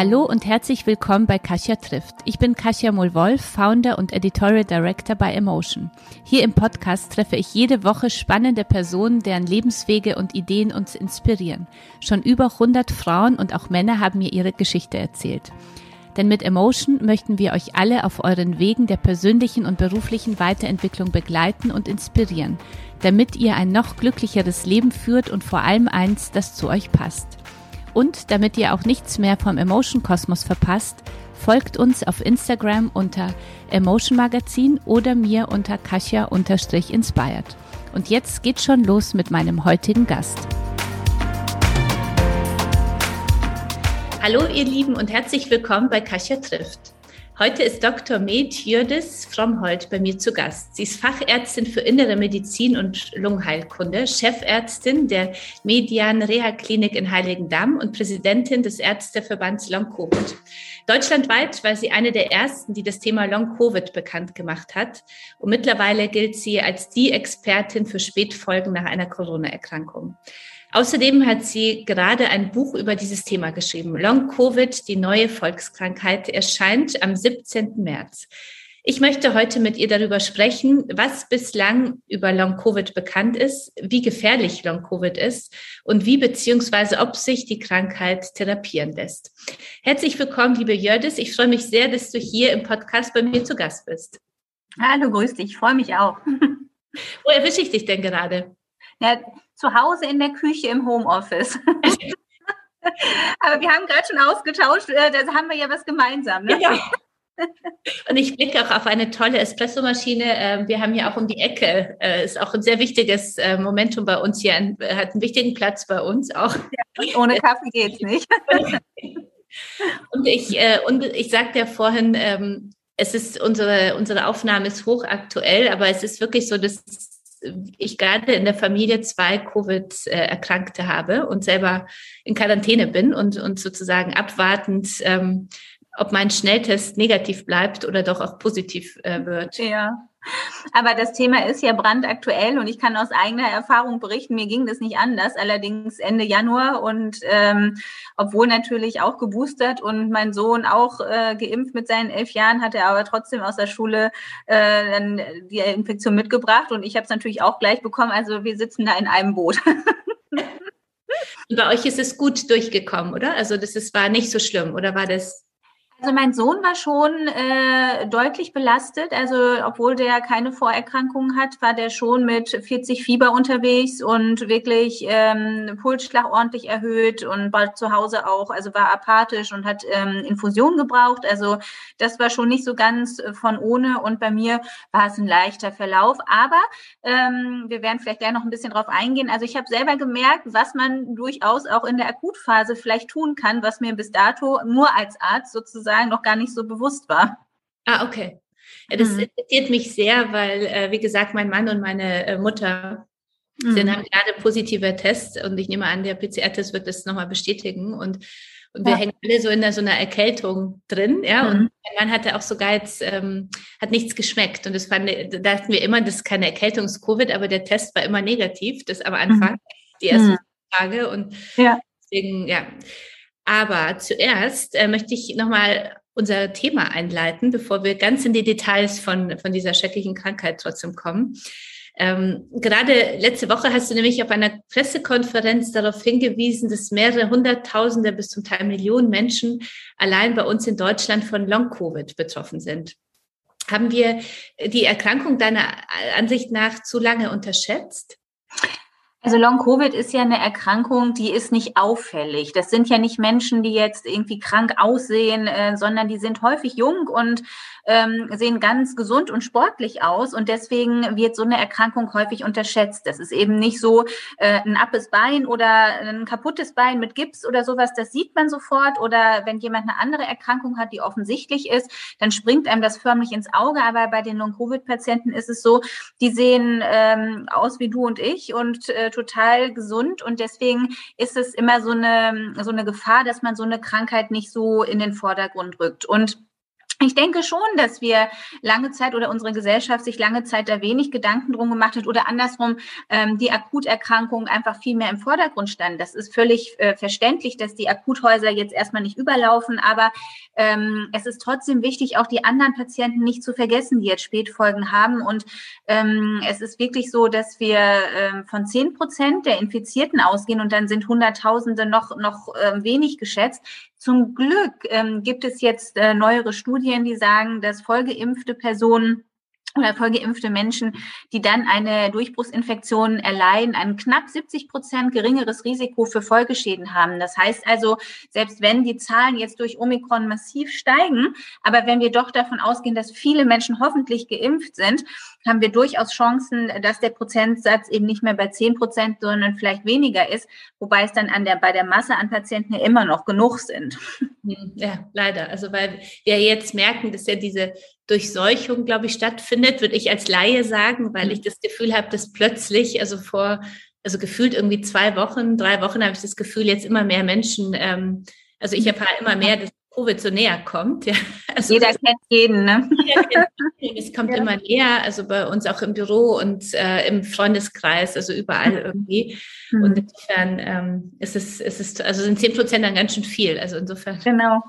Hallo und herzlich willkommen bei Kasia trifft. Ich bin Kasia Mulwolf, Founder und Editorial Director bei Emotion. Hier im Podcast treffe ich jede Woche spannende Personen, deren Lebenswege und Ideen uns inspirieren. Schon über 100 Frauen und auch Männer haben mir ihre Geschichte erzählt. Denn mit Emotion möchten wir euch alle auf euren Wegen der persönlichen und beruflichen Weiterentwicklung begleiten und inspirieren, damit ihr ein noch glücklicheres Leben führt und vor allem eins, das zu euch passt. Und damit ihr auch nichts mehr vom Emotion Kosmos verpasst, folgt uns auf Instagram unter Emotion Magazin oder mir unter Kasia-inspired. Und jetzt geht's schon los mit meinem heutigen Gast. Hallo ihr Lieben und herzlich willkommen bei Kasia trifft. Heute ist Dr. Med Jürdis Frommholt bei mir zu Gast. Sie ist Fachärztin für Innere Medizin und Lungenheilkunde, Chefärztin der Median Reha Klinik in Heiligendamm und Präsidentin des Ärzteverbands Long Covid. Deutschlandweit war sie eine der ersten, die das Thema Long Covid bekannt gemacht hat. Und mittlerweile gilt sie als die Expertin für Spätfolgen nach einer Corona-Erkrankung. Außerdem hat sie gerade ein Buch über dieses Thema geschrieben. Long Covid, die neue Volkskrankheit, erscheint am 17. März. Ich möchte heute mit ihr darüber sprechen, was bislang über Long Covid bekannt ist, wie gefährlich Long Covid ist und wie beziehungsweise ob sich die Krankheit therapieren lässt. Herzlich willkommen, liebe Jördis. Ich freue mich sehr, dass du hier im Podcast bei mir zu Gast bist. Hallo, grüß dich. Ich freue mich auch. Wo erwische ich dich denn gerade? Ja, zu Hause in der Küche im Homeoffice. Aber wir haben gerade schon ausgetauscht, äh, da haben wir ja was gemeinsam. Ne? Ja. Und ich blicke auch auf eine tolle Espressomaschine. Ähm, wir haben hier auch um die Ecke, äh, ist auch ein sehr wichtiges äh, Momentum bei uns hier, hat einen wichtigen Platz bei uns auch. Ja, ohne Kaffee geht's nicht. Und ich, und ich sagte ja vorhin, ähm, es ist unsere, unsere Aufnahme ist hochaktuell, aber es ist wirklich so, dass ich gerade in der Familie zwei Covid-Erkrankte habe und selber in Quarantäne bin und, und sozusagen abwartend, ähm, ob mein Schnelltest negativ bleibt oder doch auch positiv äh, wird. Ja. Aber das Thema ist ja brandaktuell und ich kann aus eigener Erfahrung berichten, mir ging das nicht anders, allerdings Ende Januar und ähm, obwohl natürlich auch geboostert und mein Sohn auch äh, geimpft mit seinen elf Jahren, hat er aber trotzdem aus der Schule äh, die Infektion mitgebracht und ich habe es natürlich auch gleich bekommen, also wir sitzen da in einem Boot. Bei euch ist es gut durchgekommen, oder? Also das ist, war nicht so schlimm, oder war das? Also mein Sohn war schon äh, deutlich belastet. Also obwohl der keine Vorerkrankungen hat, war der schon mit 40 Fieber unterwegs und wirklich ähm, Pulsschlag ordentlich erhöht und war zu Hause auch, also war apathisch und hat ähm, Infusion gebraucht. Also das war schon nicht so ganz äh, von ohne. Und bei mir war es ein leichter Verlauf. Aber ähm, wir werden vielleicht gleich noch ein bisschen drauf eingehen. Also ich habe selber gemerkt, was man durchaus auch in der Akutphase vielleicht tun kann, was mir bis dato nur als Arzt sozusagen sozusagen noch gar nicht so bewusst war. Ah, okay. Das mhm. interessiert mich sehr, weil, äh, wie gesagt, mein Mann und meine äh, Mutter mhm. sind, haben gerade positive Tests und ich nehme an, der PCR-Test wird das nochmal bestätigen und und wir ja. hängen alle so in der, so einer Erkältung drin, ja. Mhm. Und mein Mann hatte auch sogar jetzt, ähm, hat nichts geschmeckt. Und das fand, da dachten wir immer, das ist keine Erkältungs-Covid, aber der Test war immer negativ, das am Anfang, mhm. die ersten mhm. Tage. Und ja. deswegen, ja. Aber zuerst äh, möchte ich nochmal unser Thema einleiten, bevor wir ganz in die Details von, von dieser schrecklichen Krankheit trotzdem kommen. Ähm, gerade letzte Woche hast du nämlich auf einer Pressekonferenz darauf hingewiesen, dass mehrere Hunderttausende bis zum Teil Millionen Menschen allein bei uns in Deutschland von Long-Covid betroffen sind. Haben wir die Erkrankung deiner Ansicht nach zu lange unterschätzt? Also Long-Covid ist ja eine Erkrankung, die ist nicht auffällig. Das sind ja nicht Menschen, die jetzt irgendwie krank aussehen, äh, sondern die sind häufig jung und ähm, sehen ganz gesund und sportlich aus. Und deswegen wird so eine Erkrankung häufig unterschätzt. Das ist eben nicht so äh, ein abes Bein oder ein kaputtes Bein mit Gips oder sowas. Das sieht man sofort. Oder wenn jemand eine andere Erkrankung hat, die offensichtlich ist, dann springt einem das förmlich ins Auge. Aber bei den Long-Covid-Patienten ist es so, die sehen ähm, aus wie du und ich und äh, total gesund und deswegen ist es immer so eine, so eine Gefahr, dass man so eine Krankheit nicht so in den Vordergrund rückt. Und Ich denke schon, dass wir lange Zeit oder unsere Gesellschaft sich lange Zeit da wenig Gedanken drum gemacht hat oder andersrum ähm, die Akuterkrankungen einfach viel mehr im Vordergrund standen. Das ist völlig äh, verständlich, dass die Akuthäuser jetzt erstmal nicht überlaufen, aber ähm, es ist trotzdem wichtig, auch die anderen Patienten nicht zu vergessen, die jetzt Spätfolgen haben. Und ähm, es ist wirklich so, dass wir ähm, von zehn Prozent der Infizierten ausgehen und dann sind Hunderttausende noch, noch äh, wenig geschätzt. Zum Glück ähm, gibt es jetzt äh, neuere Studien, die sagen, dass vollgeimpfte Personen oder vollgeimpfte Menschen, die dann eine Durchbruchsinfektion erleiden, ein knapp 70 Prozent geringeres Risiko für Folgeschäden haben. Das heißt also, selbst wenn die Zahlen jetzt durch Omikron massiv steigen, aber wenn wir doch davon ausgehen, dass viele Menschen hoffentlich geimpft sind, haben wir durchaus Chancen, dass der Prozentsatz eben nicht mehr bei 10 Prozent, sondern vielleicht weniger ist, wobei es dann an der, bei der Masse an Patienten ja immer noch genug sind. Hm, ja, leider. Also weil wir jetzt merken, dass ja diese Durchseuchung, glaube ich, stattfindet, würde ich als Laie sagen, weil ich das Gefühl habe, dass plötzlich, also vor, also gefühlt irgendwie zwei Wochen, drei Wochen habe ich das Gefühl, jetzt immer mehr Menschen, ähm, also ich erfahre immer mehr, dass Covid so näher kommt. Ja. Also Jeder kennt jeden, ne? Es kommt ja. immer näher, also bei uns auch im Büro und äh, im Freundeskreis, also überall irgendwie. Mhm. Und insofern ähm, ist es, ist es, also sind zehn Prozent dann ganz schön viel. Also insofern. Genau.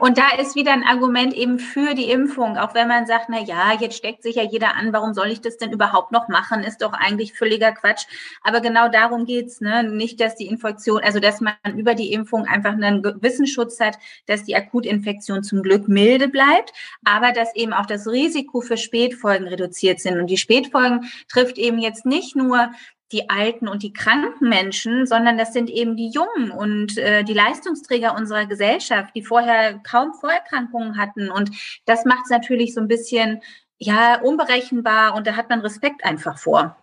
Und da ist wieder ein Argument eben für die Impfung, auch wenn man sagt, na ja, jetzt steckt sich ja jeder an, warum soll ich das denn überhaupt noch machen? Ist doch eigentlich völliger Quatsch. Aber genau darum geht's, ne? Nicht, dass die Infektion, also dass man über die Impfung einfach einen gewissen Schutz hat, dass die Akutinfektion zum Glück milde bleibt, aber dass eben auch das Risiko für Spätfolgen reduziert sind. Und die Spätfolgen trifft eben jetzt nicht nur die alten und die kranken Menschen, sondern das sind eben die Jungen und äh, die Leistungsträger unserer Gesellschaft, die vorher kaum Vorerkrankungen hatten. Und das macht es natürlich so ein bisschen ja unberechenbar und da hat man Respekt einfach vor.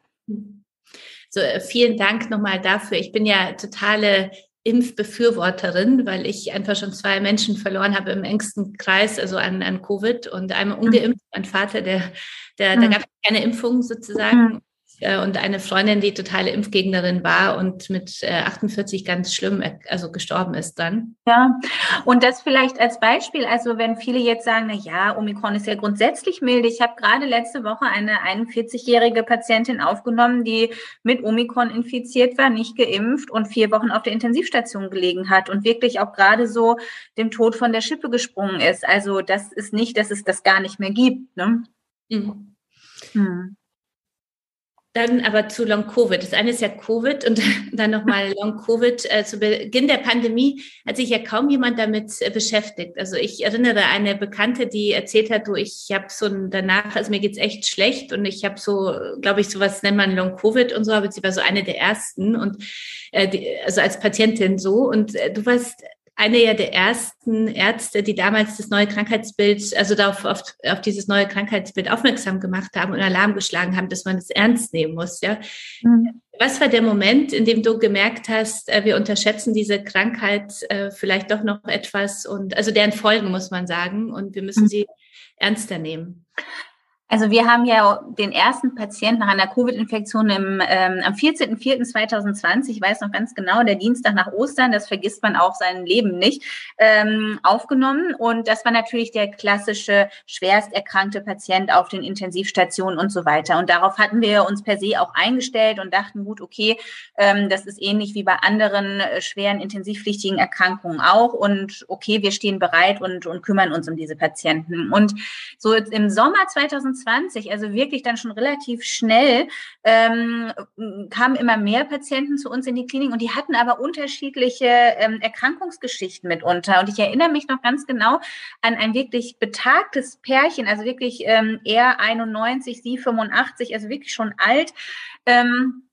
So, äh, vielen Dank nochmal dafür. Ich bin ja totale Impfbefürworterin, weil ich einfach schon zwei Menschen verloren habe im engsten Kreis, also an, an Covid und einmal mhm. ungeimpft, mein Vater, der, der, mhm. da gab es keine Impfung sozusagen. Mhm. Äh, und eine Freundin, die totale Impfgegnerin war und mit 48 äh, ganz schlimm, äh, also gestorben ist dann. Ja, und das vielleicht als Beispiel, also wenn viele jetzt sagen, na ja, Omikron ist ja grundsätzlich milde. Ich habe gerade letzte Woche eine 41-jährige Patientin aufgenommen, die mit Omikron infiziert war, nicht geimpft und vier Wochen auf der Intensivstation gelegen hat und wirklich auch gerade so dem Tod von der Schippe gesprungen ist. Also das ist nicht, dass es das gar nicht mehr gibt. Ne? Mhm. Hm. Dann aber zu Long Covid. Das eine ist ja Covid und dann nochmal Long Covid. Äh, zu Beginn der Pandemie hat sich ja kaum jemand damit äh, beschäftigt. Also ich erinnere eine Bekannte, die erzählt hat, du, ich habe so ein, danach, also mir geht's echt schlecht und ich habe so, glaube ich, sowas nennt man Long Covid und so, aber sie war so eine der ersten und äh, also als Patientin so. Und äh, du warst eine ja der ersten Ärzte, die damals das neue Krankheitsbild, also darauf auf, auf dieses neue Krankheitsbild aufmerksam gemacht haben und Alarm geschlagen haben, dass man es das ernst nehmen muss. Ja. Mhm. Was war der Moment, in dem du gemerkt hast, äh, wir unterschätzen diese Krankheit äh, vielleicht doch noch etwas und also deren Folgen muss man sagen und wir müssen mhm. sie ernster nehmen? Also wir haben ja den ersten Patienten nach einer Covid-Infektion im, ähm, am 14.04.2020, ich weiß noch ganz genau, der Dienstag nach Ostern, das vergisst man auch sein Leben nicht, ähm, aufgenommen. Und das war natürlich der klassische schwerst erkrankte Patient auf den Intensivstationen und so weiter. Und darauf hatten wir uns per se auch eingestellt und dachten, gut, okay, ähm, das ist ähnlich wie bei anderen äh, schweren intensivpflichtigen Erkrankungen auch. Und okay, wir stehen bereit und, und kümmern uns um diese Patienten. Und so im Sommer 2020 2020, also wirklich dann schon relativ schnell, ähm, kamen immer mehr Patienten zu uns in die Klinik und die hatten aber unterschiedliche ähm, Erkrankungsgeschichten mitunter. Und ich erinnere mich noch ganz genau an ein wirklich betagtes Pärchen, also wirklich ähm, er 91, sie 85, also wirklich schon alt. Ähm,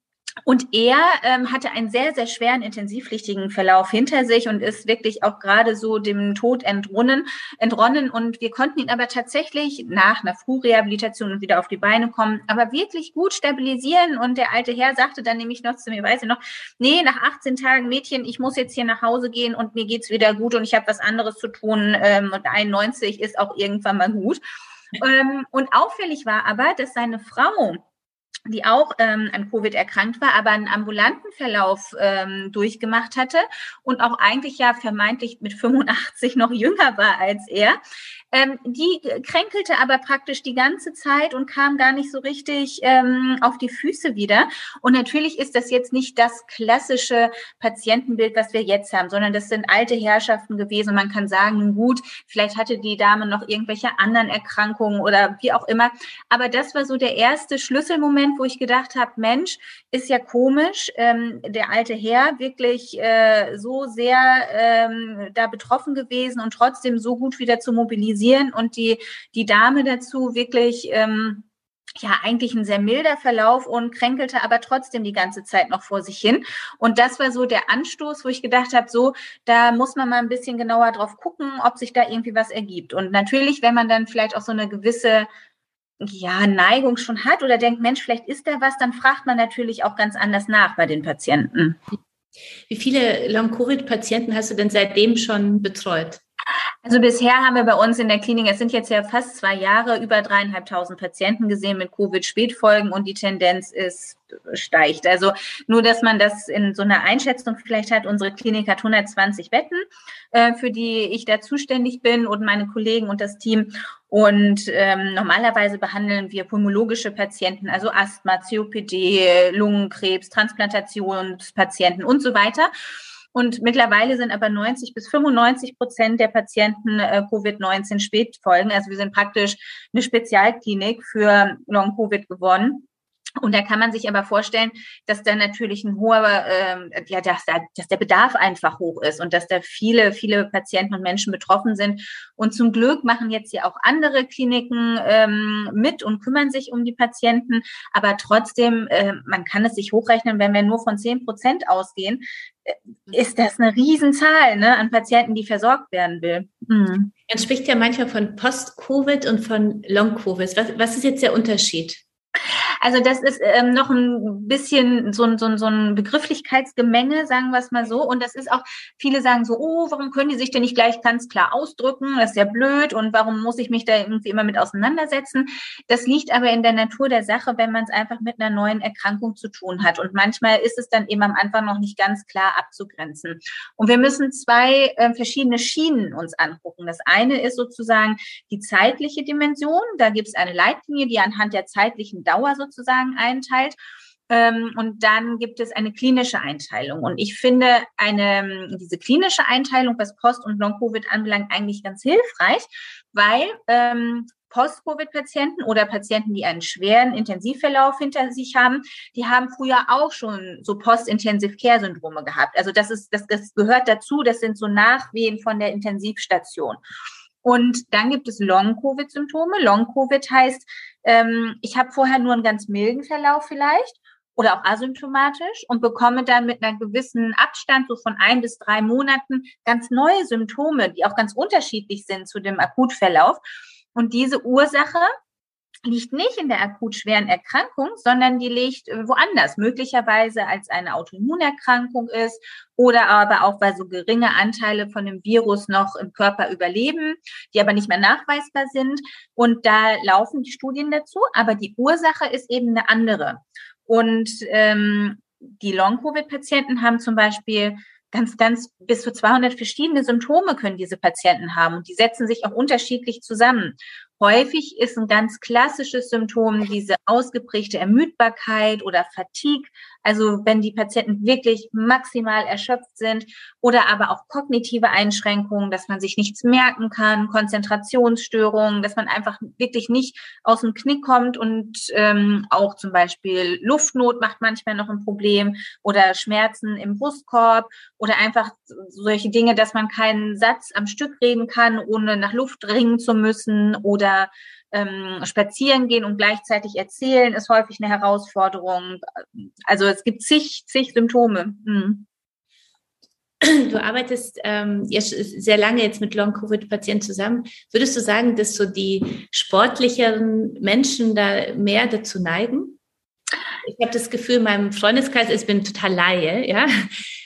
und er ähm, hatte einen sehr, sehr schweren intensivpflichtigen Verlauf hinter sich und ist wirklich auch gerade so dem Tod entronnen, entronnen. Und wir konnten ihn aber tatsächlich nach einer Frührehabilitation und wieder auf die Beine kommen, aber wirklich gut stabilisieren. Und der alte Herr sagte dann nämlich noch zu mir, weiß ich noch, nee, nach 18 Tagen Mädchen, ich muss jetzt hier nach Hause gehen und mir geht's wieder gut und ich habe was anderes zu tun. Ähm, und 91 ist auch irgendwann mal gut. Ähm, und auffällig war aber, dass seine Frau die auch ähm, an Covid erkrankt war, aber einen ambulanten Verlauf ähm, durchgemacht hatte und auch eigentlich ja vermeintlich mit 85 noch jünger war als er, Ähm, die kränkelte aber praktisch die ganze Zeit und kam gar nicht so richtig ähm, auf die Füße wieder. Und natürlich ist das jetzt nicht das klassische Patientenbild, was wir jetzt haben, sondern das sind alte Herrschaften gewesen. Man kann sagen, gut, vielleicht hatte die Dame noch irgendwelche anderen Erkrankungen oder wie auch immer. Aber das war so der erste Schlüsselmoment, wo ich gedacht habe, Mensch, ist ja komisch, ähm, der alte Herr wirklich äh, so sehr ähm, da betroffen gewesen und trotzdem so gut wieder zu mobilisieren und die, die Dame dazu wirklich ähm, ja eigentlich ein sehr milder Verlauf und kränkelte aber trotzdem die ganze Zeit noch vor sich hin. Und das war so der Anstoß, wo ich gedacht habe, so, da muss man mal ein bisschen genauer drauf gucken, ob sich da irgendwie was ergibt. Und natürlich, wenn man dann vielleicht auch so eine gewisse ja, Neigung schon hat oder denkt, Mensch, vielleicht ist da was, dann fragt man natürlich auch ganz anders nach bei den Patienten. Wie viele Long-Covid-Patienten hast du denn seitdem schon betreut? Also bisher haben wir bei uns in der Klinik, es sind jetzt ja fast zwei Jahre, über dreieinhalbtausend Patienten gesehen mit Covid-Spätfolgen und die Tendenz ist steigt. Also nur, dass man das in so einer Einschätzung vielleicht hat. Unsere Klinik hat 120 Betten, äh, für die ich da zuständig bin und meine Kollegen und das Team. Und ähm, normalerweise behandeln wir pulmologische Patienten, also Asthma, COPD, Lungenkrebs, Transplantationspatienten und so weiter. Und mittlerweile sind aber 90 bis 95 Prozent der Patienten äh, Covid-19 Spätfolgen. Also wir sind praktisch eine Spezialklinik für Long-Covid geworden. Und da kann man sich aber vorstellen, dass da natürlich ein hoher, äh, ja, dass, da, dass der Bedarf einfach hoch ist und dass da viele, viele Patienten und Menschen betroffen sind. Und zum Glück machen jetzt ja auch andere Kliniken ähm, mit und kümmern sich um die Patienten. Aber trotzdem, äh, man kann es sich hochrechnen, wenn wir nur von zehn Prozent ausgehen, äh, ist das eine Riesenzahl ne, an Patienten, die versorgt werden will. Mhm. Man spricht ja manchmal von Post-Covid und von Long-Covid. Was, was ist jetzt der Unterschied? Also das ist ähm, noch ein bisschen so, ein so, ein so ein Begrifflichkeitsgemenge, sagen wir es mal so. Und das ist auch, viele sagen so, oh, warum können die sich denn nicht gleich ganz klar ausdrücken? Das ist ja blöd und warum muss ich mich da irgendwie immer mit auseinandersetzen? Das liegt aber in der Natur der Sache, wenn man es einfach mit einer neuen Erkrankung zu tun hat. Und manchmal ist es dann eben am Anfang noch nicht ganz klar abzugrenzen. Und wir müssen zwei äh, verschiedene Schienen uns angucken. Das eine ist sozusagen die zeitliche Dimension. Da gibt es eine Leitlinie, die anhand der zeitlichen Dauer sozusagen einteilt. Ähm, und dann gibt es eine klinische Einteilung. Und ich finde eine, diese klinische Einteilung, was Post- und Long-Covid anbelangt, eigentlich ganz hilfreich, weil ähm, Post-Covid-Patienten oder Patienten, die einen schweren Intensivverlauf hinter sich haben, die haben früher auch schon so Post-Intensive-Care-Syndrome gehabt. Also das ist, das, das gehört dazu. Das sind so Nachwehen von der Intensivstation. Und dann gibt es Long-Covid-Symptome. Long-Covid heißt, ähm, ich habe vorher nur einen ganz milden Verlauf vielleicht oder auch asymptomatisch und bekomme dann mit einer gewissen Abstand, so von ein bis drei Monaten, ganz neue Symptome, die auch ganz unterschiedlich sind zu dem Akutverlauf. Und diese Ursache liegt nicht in der akut schweren Erkrankung, sondern die liegt äh, woanders, möglicherweise als eine Autoimmunerkrankung ist oder aber auch, weil so geringe Anteile von dem Virus noch im Körper überleben, die aber nicht mehr nachweisbar sind. Und da laufen die Studien dazu, aber die Ursache ist eben eine andere. Und ähm, die Long-Covid-Patienten haben zum Beispiel ganz, ganz bis zu 200 verschiedene Symptome können diese Patienten haben und die setzen sich auch unterschiedlich zusammen. Häufig ist ein ganz klassisches Symptom diese ausgeprägte Ermüdbarkeit oder Fatigue, also wenn die Patienten wirklich maximal erschöpft sind oder aber auch kognitive Einschränkungen, dass man sich nichts merken kann, Konzentrationsstörungen, dass man einfach wirklich nicht aus dem Knick kommt und ähm, auch zum Beispiel Luftnot macht manchmal noch ein Problem oder Schmerzen im Brustkorb oder einfach solche Dinge, dass man keinen Satz am Stück reden kann, ohne nach Luft ringen zu müssen oder ähm, spazieren gehen und gleichzeitig erzählen ist häufig eine Herausforderung. Also es gibt zig, zig Symptome. Hm. Du arbeitest ähm, sehr lange jetzt mit Long-Covid-Patienten zusammen. Würdest du sagen, dass so die sportlicheren Menschen da mehr dazu neigen? Ich habe das Gefühl, in meinem Freundeskreis, ich bin total Laie, ja,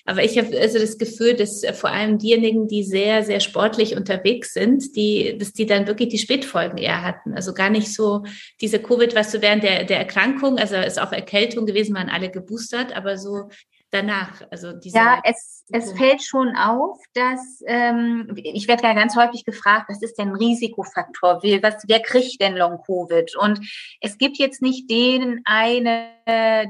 aber ich habe also das Gefühl, dass äh, vor allem diejenigen, die sehr, sehr sportlich unterwegs sind, die, dass die dann wirklich die Spätfolgen eher hatten. Also gar nicht so diese Covid, was so während der, der Erkrankung, also ist auch Erkältung gewesen, waren alle geboostert, aber so danach? Also diese ja, es, es fällt schon auf, dass ähm, ich werde ja ganz häufig gefragt, was ist denn ein Risikofaktor? Wie, was, wer kriegt denn Long-Covid? Und es gibt jetzt nicht den eine,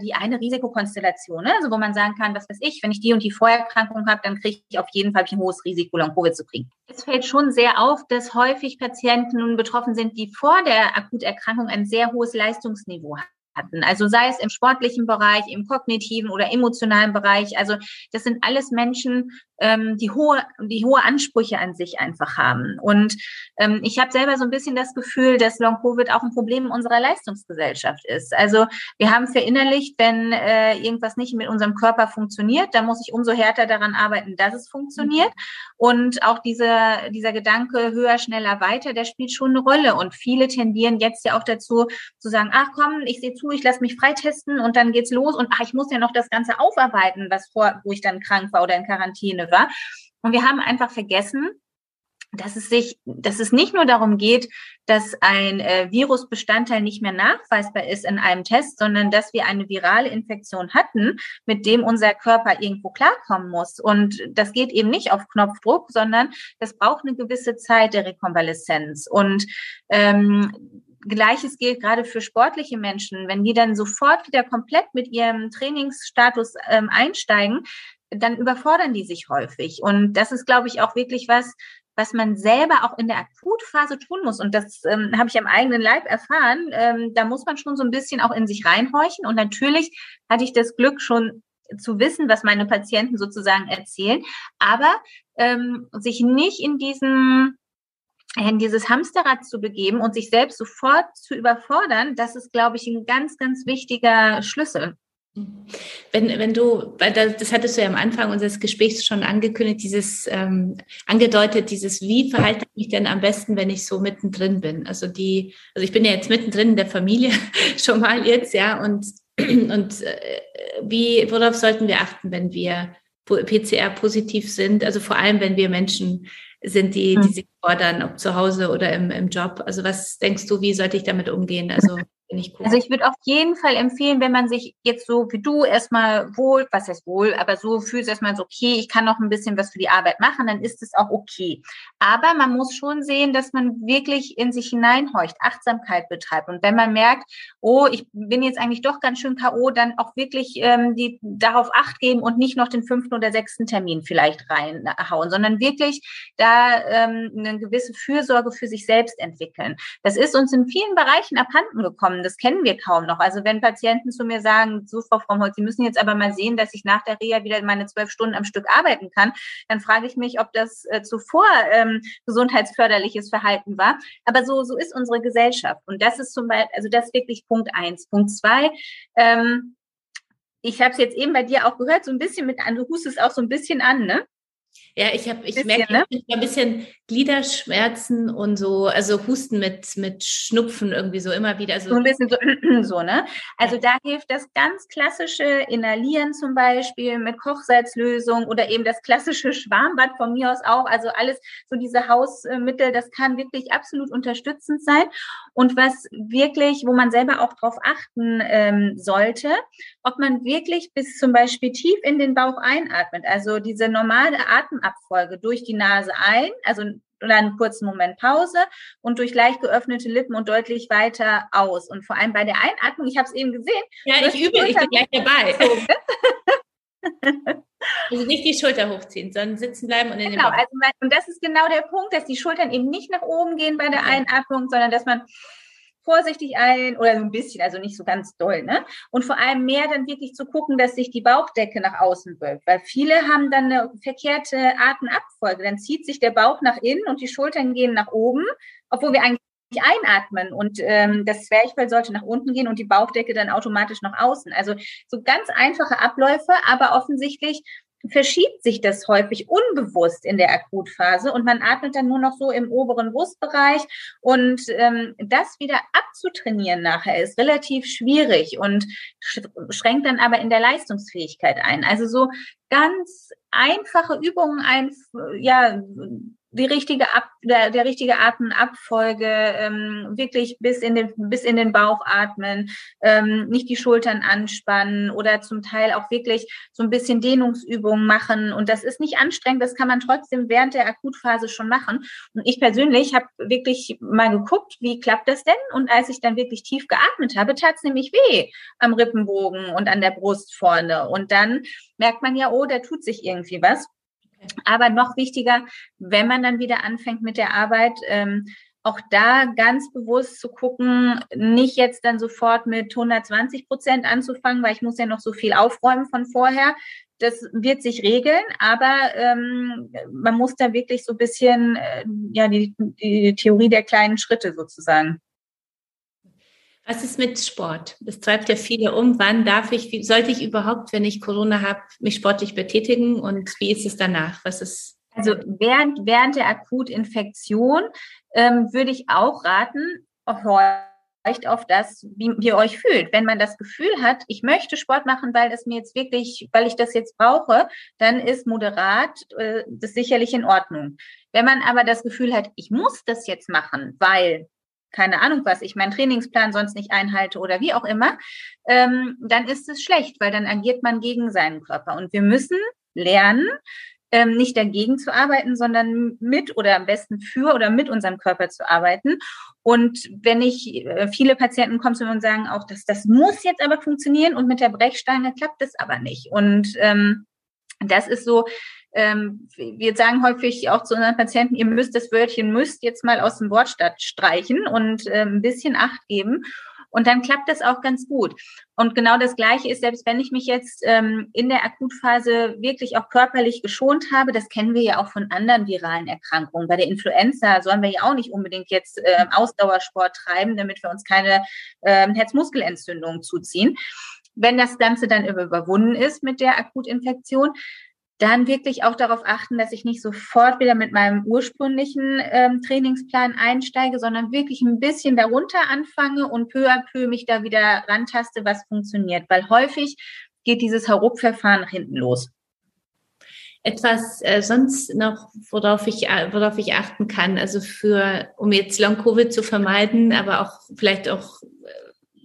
die eine Risikokonstellation, ne? also wo man sagen kann, was weiß ich, wenn ich die und die Vorerkrankung habe, dann kriege ich auf jeden Fall ein hohes Risiko, Long-Covid zu kriegen. Es fällt schon sehr auf, dass häufig Patienten nun betroffen sind, die vor der Akuterkrankung ein sehr hohes Leistungsniveau haben hatten. Also sei es im sportlichen Bereich, im kognitiven oder emotionalen Bereich. Also das sind alles Menschen, ähm, die hohe, die hohe Ansprüche an sich einfach haben. Und ähm, ich habe selber so ein bisschen das Gefühl, dass Long Covid auch ein Problem unserer Leistungsgesellschaft ist. Also wir haben verinnerlicht, wenn äh, irgendwas nicht mit unserem Körper funktioniert, dann muss ich umso härter daran arbeiten, dass es funktioniert. Und auch dieser, dieser Gedanke höher, schneller, weiter, der spielt schon eine Rolle. Und viele tendieren jetzt ja auch dazu zu sagen, ach komm, ich sehe zu, ich lasse mich freitesten und dann geht's los und ach, ich muss ja noch das Ganze aufarbeiten, was vor, wo ich dann krank war oder in Quarantäne war. Und wir haben einfach vergessen, dass es sich, dass es nicht nur darum geht, dass ein äh, Virusbestandteil nicht mehr nachweisbar ist in einem Test, sondern dass wir eine virale Infektion hatten, mit dem unser Körper irgendwo klarkommen muss. Und das geht eben nicht auf Knopfdruck, sondern das braucht eine gewisse Zeit der Rekonvaleszenz. Und ähm, Gleiches gilt gerade für sportliche Menschen. Wenn die dann sofort wieder komplett mit ihrem Trainingsstatus ähm, einsteigen, dann überfordern die sich häufig. Und das ist, glaube ich, auch wirklich was, was man selber auch in der Akutphase tun muss. Und das ähm, habe ich am eigenen Leib erfahren. Ähm, da muss man schon so ein bisschen auch in sich reinhorchen. Und natürlich hatte ich das Glück schon zu wissen, was meine Patienten sozusagen erzählen, aber ähm, sich nicht in diesem in dieses Hamsterrad zu begeben und sich selbst sofort zu überfordern, das ist, glaube ich, ein ganz, ganz wichtiger Schlüssel. Wenn, wenn du, das hattest du ja am Anfang unseres Gesprächs schon angekündigt, dieses ähm, angedeutet, dieses wie verhalte ich mich denn am besten, wenn ich so mittendrin bin? Also die, also ich bin ja jetzt mittendrin in der Familie schon mal jetzt, ja, und und äh, wie, worauf sollten wir achten, wenn wir PCR positiv sind? Also vor allem, wenn wir Menschen sind, die, die hm. sich fordern, ob zu Hause oder im, im Job. Also was denkst du, wie sollte ich damit umgehen? Also ich Also ich würde auf jeden Fall empfehlen, wenn man sich jetzt so wie du erstmal wohl, was heißt wohl, aber so fühlt erstmal so, okay, ich kann noch ein bisschen was für die Arbeit machen, dann ist es auch okay. Aber man muss schon sehen, dass man wirklich in sich hineinhorcht, Achtsamkeit betreibt. Und wenn man merkt, oh, ich bin jetzt eigentlich doch ganz schön K.O., dann auch wirklich ähm, die darauf acht geben und nicht noch den fünften oder sechsten Termin vielleicht reinhauen, sondern wirklich da ähm, eine gewisse Fürsorge für sich selbst entwickeln. Das ist uns in vielen Bereichen abhanden gekommen das kennen wir kaum noch. Also wenn Patienten zu mir sagen, so Frau Fromholz, Sie müssen jetzt aber mal sehen, dass ich nach der Reha wieder meine zwölf Stunden am Stück arbeiten kann, dann frage ich mich, ob das äh, zuvor ähm, gesundheitsförderliches Verhalten war. Aber so, so ist unsere Gesellschaft. Und das ist zum Beispiel, also das ist wirklich Punkt eins. Punkt zwei, ähm, ich habe es jetzt eben bei dir auch gehört, so ein bisschen mit an, du hustest auch so ein bisschen an, ne? Ja, ich habe, ich merke ne? ein bisschen Gliederschmerzen und so, also Husten mit mit Schnupfen irgendwie so immer wieder. So, so ein bisschen so, so ne? Also da hilft das ganz klassische Inhalieren zum Beispiel mit Kochsalzlösung oder eben das klassische Schwarmbad von mir aus auch. Also alles so diese Hausmittel, das kann wirklich absolut unterstützend sein. Und was wirklich, wo man selber auch drauf achten ähm, sollte, ob man wirklich bis zum Beispiel tief in den Bauch einatmet. Also diese normale Atemabfolge durch die Nase ein, also dann einen kurzen Moment Pause und durch leicht geöffnete Lippen und deutlich weiter aus. Und vor allem bei der Einatmung, ich habe es eben gesehen. Ja, ich übe, ich bin gleich dabei. also nicht die Schulter hochziehen, sondern sitzen bleiben und in genau, den Genau, also und das ist genau der Punkt, dass die Schultern eben nicht nach oben gehen bei der Einatmung, sondern dass man vorsichtig ein oder so ein bisschen, also nicht so ganz doll, ne? Und vor allem mehr dann wirklich zu gucken, dass sich die Bauchdecke nach außen wölbt, weil viele haben dann eine verkehrte Atemabfolge. Dann zieht sich der Bauch nach innen und die Schultern gehen nach oben, obwohl wir eigentlich einatmen und ähm, das Zwerchfell sollte nach unten gehen und die Bauchdecke dann automatisch nach außen. Also so ganz einfache Abläufe, aber offensichtlich verschiebt sich das häufig unbewusst in der Akutphase und man atmet dann nur noch so im oberen Brustbereich und ähm, das wieder abzutrainieren nachher ist relativ schwierig und schränkt dann aber in der Leistungsfähigkeit ein. Also so ganz einfache Übungen, ein, ja, die richtige Ab, der, der richtige Atemabfolge, ähm, wirklich bis in den bis in den Bauch atmen, ähm, nicht die Schultern anspannen oder zum Teil auch wirklich so ein bisschen Dehnungsübungen machen. Und das ist nicht anstrengend, das kann man trotzdem während der Akutphase schon machen. Und ich persönlich habe wirklich mal geguckt, wie klappt das denn? Und als ich dann wirklich tief geatmet habe, tat es nämlich weh am Rippenbogen und an der Brust vorne. Und dann merkt man ja, oh, da tut sich irgendwie was. Aber noch wichtiger, wenn man dann wieder anfängt mit der Arbeit, ähm, auch da ganz bewusst zu gucken, nicht jetzt dann sofort mit 120 Prozent anzufangen, weil ich muss ja noch so viel aufräumen von vorher. Das wird sich regeln, aber ähm, man muss da wirklich so ein bisschen äh, ja die, die Theorie der kleinen Schritte sozusagen. Was ist mit Sport? Das treibt ja viele um. Wann darf ich, wie, sollte ich überhaupt, wenn ich Corona habe, mich sportlich betätigen und wie ist es danach? Was ist? Also während, während der Akutinfektion ähm, würde ich auch raten, horcht auf das, wie ihr euch fühlt. Wenn man das Gefühl hat, ich möchte Sport machen, weil es mir jetzt wirklich, weil ich das jetzt brauche, dann ist moderat äh, das sicherlich in Ordnung. Wenn man aber das Gefühl hat, ich muss das jetzt machen, weil keine Ahnung was, ich meinen Trainingsplan sonst nicht einhalte oder wie auch immer, ähm, dann ist es schlecht, weil dann agiert man gegen seinen Körper. Und wir müssen lernen, ähm, nicht dagegen zu arbeiten, sondern mit oder am besten für oder mit unserem Körper zu arbeiten. Und wenn ich, äh, viele Patienten kommen zu mir und sagen auch, dass das muss jetzt aber funktionieren und mit der Brechstange klappt es aber nicht. Und ähm, das ist so, ähm, wir sagen häufig auch zu unseren Patienten, ihr müsst das Wörtchen müsst jetzt mal aus dem Wortstadt streichen und äh, ein bisschen Acht geben. Und dann klappt das auch ganz gut. Und genau das Gleiche ist, selbst wenn ich mich jetzt ähm, in der Akutphase wirklich auch körperlich geschont habe, das kennen wir ja auch von anderen viralen Erkrankungen. Bei der Influenza sollen wir ja auch nicht unbedingt jetzt äh, Ausdauersport treiben, damit wir uns keine äh, Herzmuskelentzündung zuziehen. Wenn das Ganze dann überwunden ist mit der Akutinfektion, dann wirklich auch darauf achten, dass ich nicht sofort wieder mit meinem ursprünglichen ähm, Trainingsplan einsteige, sondern wirklich ein bisschen darunter anfange und peu à peu mich da wieder rantaste, was funktioniert. Weil häufig geht dieses Hauruck-Verfahren nach hinten los. Etwas äh, sonst noch, worauf ich, äh, worauf ich achten kann, also für, um jetzt Long-Covid zu vermeiden, aber auch vielleicht auch äh,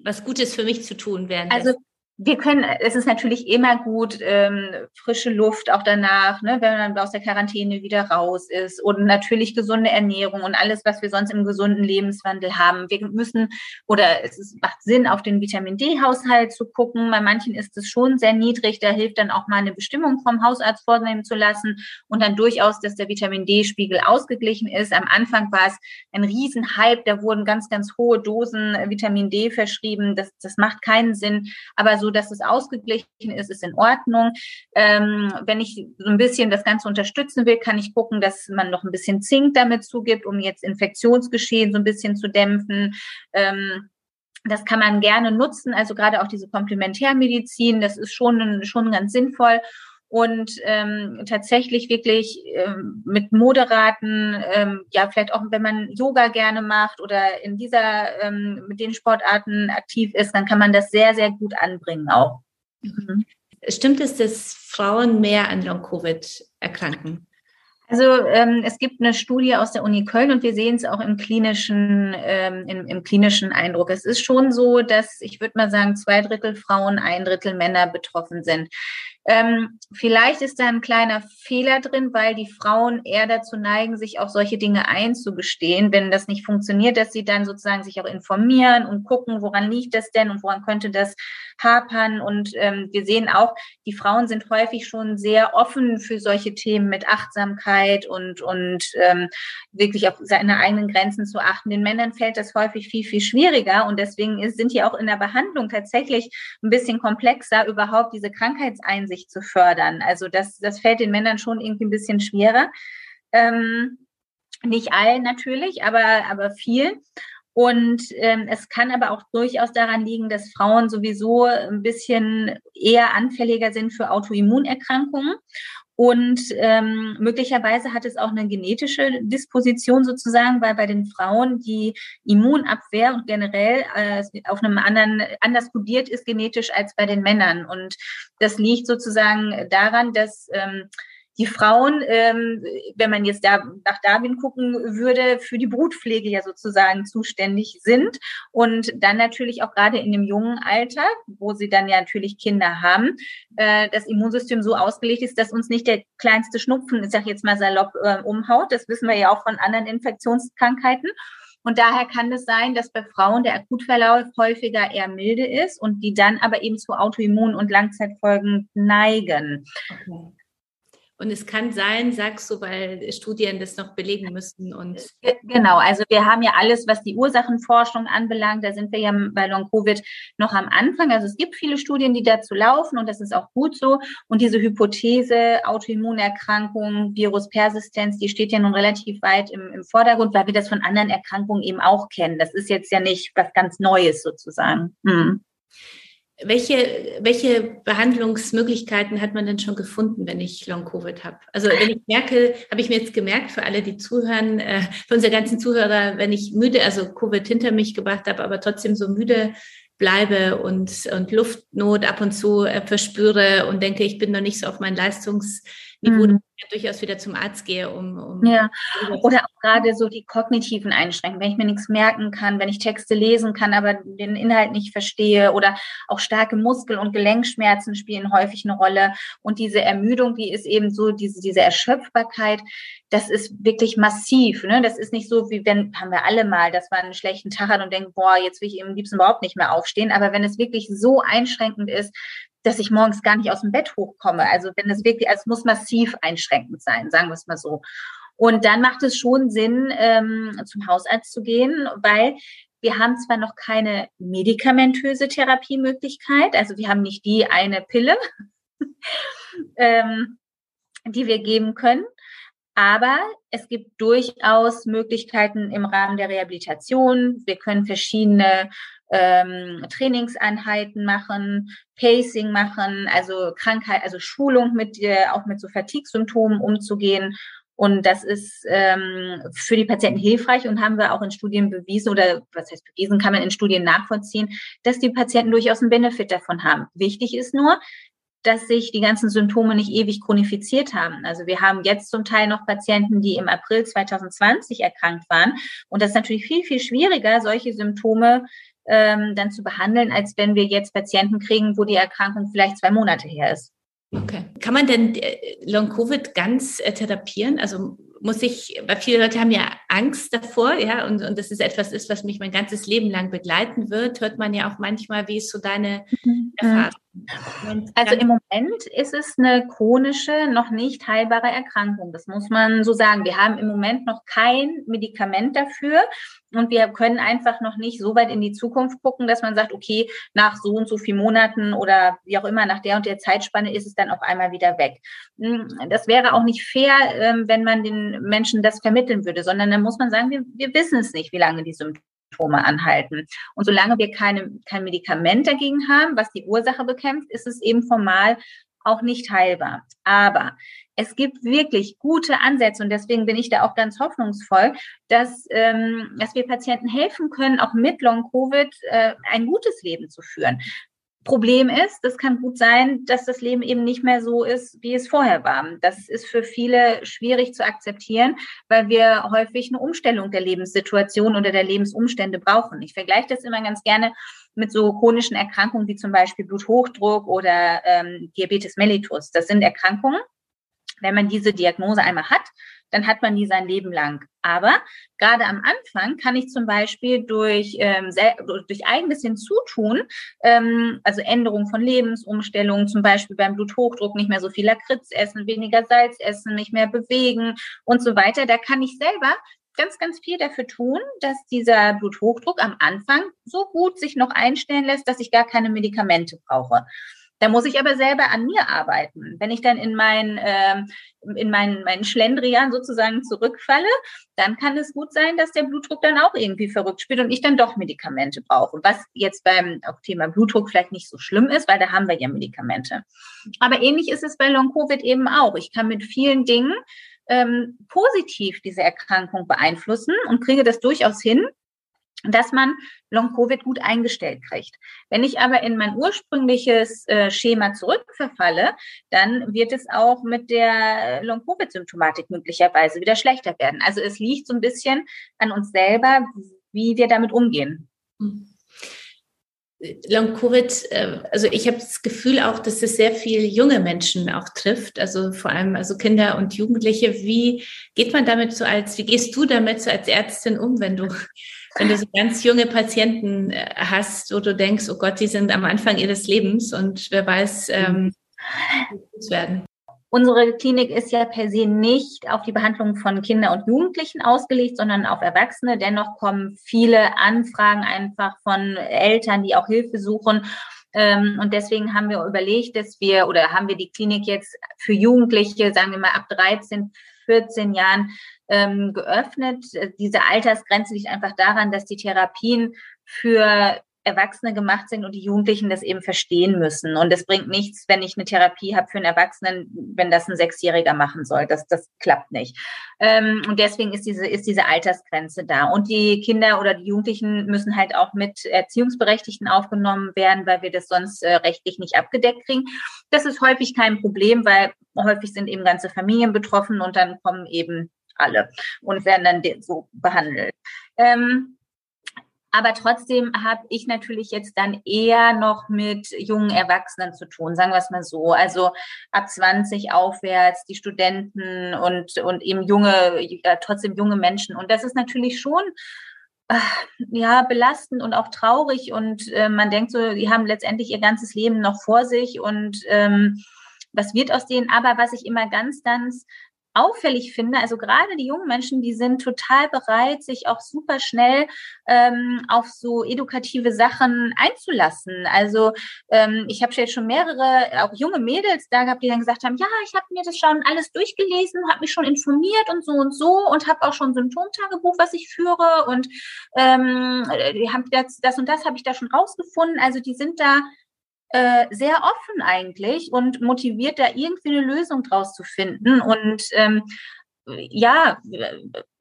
was Gutes für mich zu tun während Also wir können, es ist natürlich immer gut, ähm, frische Luft auch danach, ne, wenn man aus der Quarantäne wieder raus ist und natürlich gesunde Ernährung und alles, was wir sonst im gesunden Lebenswandel haben. Wir müssen oder es ist, macht Sinn, auf den Vitamin D-Haushalt zu gucken. Bei manchen ist es schon sehr niedrig. Da hilft dann auch mal eine Bestimmung vom Hausarzt vornehmen zu lassen und dann durchaus, dass der Vitamin D-Spiegel ausgeglichen ist. Am Anfang war es ein Riesenhype. Da wurden ganz, ganz hohe Dosen Vitamin D verschrieben. Das, das macht keinen Sinn. Aber so so, dass es ausgeglichen ist, ist in Ordnung. Ähm, wenn ich so ein bisschen das Ganze unterstützen will, kann ich gucken, dass man noch ein bisschen Zink damit zugibt, um jetzt Infektionsgeschehen so ein bisschen zu dämpfen. Ähm, das kann man gerne nutzen, also gerade auch diese Komplementärmedizin, das ist schon, schon ganz sinnvoll und ähm, tatsächlich wirklich ähm, mit moderaten, ähm, ja vielleicht auch wenn man Yoga gerne macht oder in dieser ähm, mit den Sportarten aktiv ist, dann kann man das sehr sehr gut anbringen auch. Mhm. Stimmt es, dass Frauen mehr an Long Covid erkranken? Also ähm, es gibt eine Studie aus der Uni Köln und wir sehen es auch im klinischen, ähm, im, im klinischen Eindruck. Es ist schon so, dass ich würde mal sagen, zwei Drittel Frauen, ein Drittel Männer betroffen sind. Ähm, vielleicht ist da ein kleiner Fehler drin, weil die Frauen eher dazu neigen, sich auch solche Dinge einzugestehen, wenn das nicht funktioniert, dass sie dann sozusagen sich auch informieren und gucken, woran liegt das denn und woran könnte das hapern. Und ähm, wir sehen auch, die Frauen sind häufig schon sehr offen für solche Themen mit Achtsamkeit und, und ähm, wirklich auf seine eigenen Grenzen zu achten. Den Männern fällt das häufig viel, viel schwieriger und deswegen ist, sind die auch in der Behandlung tatsächlich ein bisschen komplexer, überhaupt diese Krankheitseinsicht sich zu fördern. Also das, das fällt den Männern schon irgendwie ein bisschen schwerer. Ähm, nicht allen natürlich, aber, aber viel. Und ähm, es kann aber auch durchaus daran liegen, dass Frauen sowieso ein bisschen eher anfälliger sind für Autoimmunerkrankungen. Und ähm, möglicherweise hat es auch eine genetische Disposition sozusagen, weil bei den Frauen die Immunabwehr und generell äh, auf einem anderen anders kodiert ist genetisch als bei den Männern. Und das liegt sozusagen daran, dass ähm, die Frauen, ähm, wenn man jetzt da nach Darwin gucken würde, für die Brutpflege ja sozusagen zuständig sind und dann natürlich auch gerade in dem jungen Alter, wo sie dann ja natürlich Kinder haben, äh, das Immunsystem so ausgelegt ist, dass uns nicht der kleinste Schnupfen, ich sage jetzt mal salopp, äh, umhaut. Das wissen wir ja auch von anderen Infektionskrankheiten. Und daher kann es sein, dass bei Frauen der Akutverlauf häufiger eher milde ist und die dann aber eben zu Autoimmun- und Langzeitfolgen neigen. Okay. Und es kann sein, sagst du, weil Studien das noch belegen müssen und. Genau, also wir haben ja alles, was die Ursachenforschung anbelangt. Da sind wir ja bei Long Covid noch am Anfang. Also es gibt viele Studien, die dazu laufen und das ist auch gut so. Und diese Hypothese, Autoimmunerkrankung, Viruspersistenz, die steht ja nun relativ weit im, im Vordergrund, weil wir das von anderen Erkrankungen eben auch kennen. Das ist jetzt ja nicht was ganz Neues sozusagen. Hm. Welche, welche Behandlungsmöglichkeiten hat man denn schon gefunden, wenn ich Long-Covid habe? Also wenn ich merke, habe ich mir jetzt gemerkt, für alle, die zuhören, äh, für unsere ganzen Zuhörer, wenn ich müde, also Covid hinter mich gebracht habe, aber trotzdem so müde bleibe und, und Luftnot ab und zu äh, verspüre und denke, ich bin noch nicht so auf mein Leistungs Niveau mhm. Ich durchaus wieder zum Arzt gehe, um, um ja. Oder auch gerade so die kognitiven Einschränkungen, wenn ich mir nichts merken kann, wenn ich Texte lesen kann, aber den Inhalt nicht verstehe oder auch starke Muskel- und Gelenkschmerzen spielen häufig eine Rolle und diese Ermüdung, die ist eben so diese diese Erschöpfbarkeit, das ist wirklich massiv. Ne? Das ist nicht so wie wenn haben wir alle mal, dass man einen schlechten Tag hat und denkt, boah, jetzt will ich am liebsten überhaupt nicht mehr aufstehen. Aber wenn es wirklich so einschränkend ist, dass ich morgens gar nicht aus dem Bett hochkomme. Also wenn es wirklich, also es muss massiv einschränkend sein, sagen wir es mal so. Und dann macht es schon Sinn, ähm, zum Hausarzt zu gehen, weil wir haben zwar noch keine medikamentöse Therapiemöglichkeit, also wir haben nicht die eine Pille, ähm, die wir geben können, aber es gibt durchaus Möglichkeiten im Rahmen der Rehabilitation. Wir können verschiedene ähm, Trainingseinheiten machen, Pacing machen, also Krankheit, also Schulung mit äh, auch mit so Fatigue-Symptomen umzugehen. Und das ist ähm, für die Patienten hilfreich und haben wir auch in Studien bewiesen oder was heißt bewiesen, kann man in Studien nachvollziehen, dass die Patienten durchaus einen Benefit davon haben. Wichtig ist nur, dass sich die ganzen Symptome nicht ewig chronifiziert haben. Also wir haben jetzt zum Teil noch Patienten, die im April 2020 erkrankt waren. Und das ist natürlich viel, viel schwieriger, solche Symptome ähm, dann zu behandeln, als wenn wir jetzt Patienten kriegen, wo die Erkrankung vielleicht zwei Monate her ist. Okay. Kann man denn äh, Long-Covid ganz äh, therapieren? Also muss ich, weil viele Leute haben ja Angst davor, ja, und, und das ist etwas ist, was mich mein ganzes Leben lang begleiten wird, hört man ja auch manchmal, wie ist so deine mhm. Erfahrung? Also im Moment ist es eine chronische, noch nicht heilbare Erkrankung. Das muss man so sagen. Wir haben im Moment noch kein Medikament dafür und wir können einfach noch nicht so weit in die Zukunft gucken, dass man sagt, okay, nach so und so vielen Monaten oder wie auch immer, nach der und der Zeitspanne ist es dann auf einmal wieder weg. Hm, das wäre auch nicht fair, ähm, wenn man den Menschen das vermitteln würde, sondern dann muss man sagen, wir, wir wissen es nicht, wie lange die Symptome Symptome anhalten. Und solange wir keine, kein Medikament dagegen haben, was die Ursache bekämpft, ist es eben formal auch nicht heilbar. Aber es gibt wirklich gute Ansätze und deswegen bin ich da auch ganz hoffnungsvoll, dass, ähm, dass wir Patienten helfen können, auch mit Long-Covid äh, ein gutes Leben zu führen. Problem ist, das kann gut sein, dass das Leben eben nicht mehr so ist, wie es vorher war. Das ist für viele schwierig zu akzeptieren, weil wir häufig eine Umstellung der Lebenssituation oder der Lebensumstände brauchen. Ich vergleiche das immer ganz gerne mit so chronischen Erkrankungen wie zum Beispiel Bluthochdruck oder ähm, Diabetes mellitus. Das sind Erkrankungen, wenn man diese Diagnose einmal hat, dann hat man die sein Leben lang. Aber gerade am Anfang kann ich zum Beispiel durch, ähm, durch eigenes Hinzutun, ähm, also Änderung von Lebensumstellungen, zum Beispiel beim Bluthochdruck nicht mehr so viel Lakritz essen, weniger Salz essen, nicht mehr bewegen und so weiter, da kann ich selber ganz, ganz viel dafür tun, dass dieser Bluthochdruck am Anfang so gut sich noch einstellen lässt, dass ich gar keine Medikamente brauche. Da muss ich aber selber an mir arbeiten. Wenn ich dann in meinen ähm, in meinen, meinen Schlendrian sozusagen zurückfalle, dann kann es gut sein, dass der Blutdruck dann auch irgendwie verrückt spielt und ich dann doch Medikamente brauche. Was jetzt beim auch Thema Blutdruck vielleicht nicht so schlimm ist, weil da haben wir ja Medikamente. Aber ähnlich ist es bei Long-Covid eben auch. Ich kann mit vielen Dingen ähm, positiv diese Erkrankung beeinflussen und kriege das durchaus hin, dass man Long-Covid gut eingestellt kriegt. Wenn ich aber in mein ursprüngliches äh, Schema zurückverfalle, dann wird es auch mit der Long-Covid-Symptomatik möglicherweise wieder schlechter werden. Also es liegt so ein bisschen an uns selber, wie wir damit umgehen. Mhm. Long-Covid, äh, also ich habe das Gefühl auch, dass es sehr viele junge Menschen auch trifft, also vor allem also Kinder und Jugendliche. Wie geht man damit so als, wie gehst du damit so als Ärztin um, wenn du, wenn du so ganz junge Patienten äh, hast, wo du denkst, oh Gott, die sind am Anfang ihres Lebens und wer weiß, ähm, wie werden? Unsere Klinik ist ja per se nicht auf die Behandlung von Kindern und Jugendlichen ausgelegt, sondern auf Erwachsene. Dennoch kommen viele Anfragen einfach von Eltern, die auch Hilfe suchen. Ähm, und deswegen haben wir überlegt, dass wir oder haben wir die Klinik jetzt für Jugendliche, sagen wir mal ab 13, 14 Jahren ähm, geöffnet. Diese Altersgrenze liegt einfach daran, dass die Therapien für Erwachsene gemacht sind und die Jugendlichen das eben verstehen müssen. Und es bringt nichts, wenn ich eine Therapie habe für einen Erwachsenen, wenn das ein Sechsjähriger machen soll. Das, das klappt nicht. Ähm, und deswegen ist diese, ist diese Altersgrenze da. Und die Kinder oder die Jugendlichen müssen halt auch mit Erziehungsberechtigten aufgenommen werden, weil wir das sonst äh, rechtlich nicht abgedeckt kriegen. Das ist häufig kein Problem, weil häufig sind eben ganze Familien betroffen und dann kommen eben alle und werden dann so behandelt. Ähm, aber trotzdem habe ich natürlich jetzt dann eher noch mit jungen Erwachsenen zu tun, sagen wir es mal so. Also ab 20 aufwärts, die Studenten und, und eben junge, ja, trotzdem junge Menschen. Und das ist natürlich schon äh, ja, belastend und auch traurig. Und äh, man denkt so, die haben letztendlich ihr ganzes Leben noch vor sich und ähm, was wird aus denen? Aber was ich immer ganz, ganz auffällig finde, also gerade die jungen Menschen, die sind total bereit, sich auch super schnell ähm, auf so edukative Sachen einzulassen. Also ähm, ich habe jetzt schon mehrere, auch junge Mädels da gehabt, die dann gesagt haben, ja, ich habe mir das schon alles durchgelesen, habe mich schon informiert und so und so und habe auch schon Symptomtagebuch, was ich führe und ähm, die haben das, das und das habe ich da schon rausgefunden. Also die sind da äh, sehr offen eigentlich und motiviert, da irgendwie eine Lösung draus zu finden. Und ähm, ja,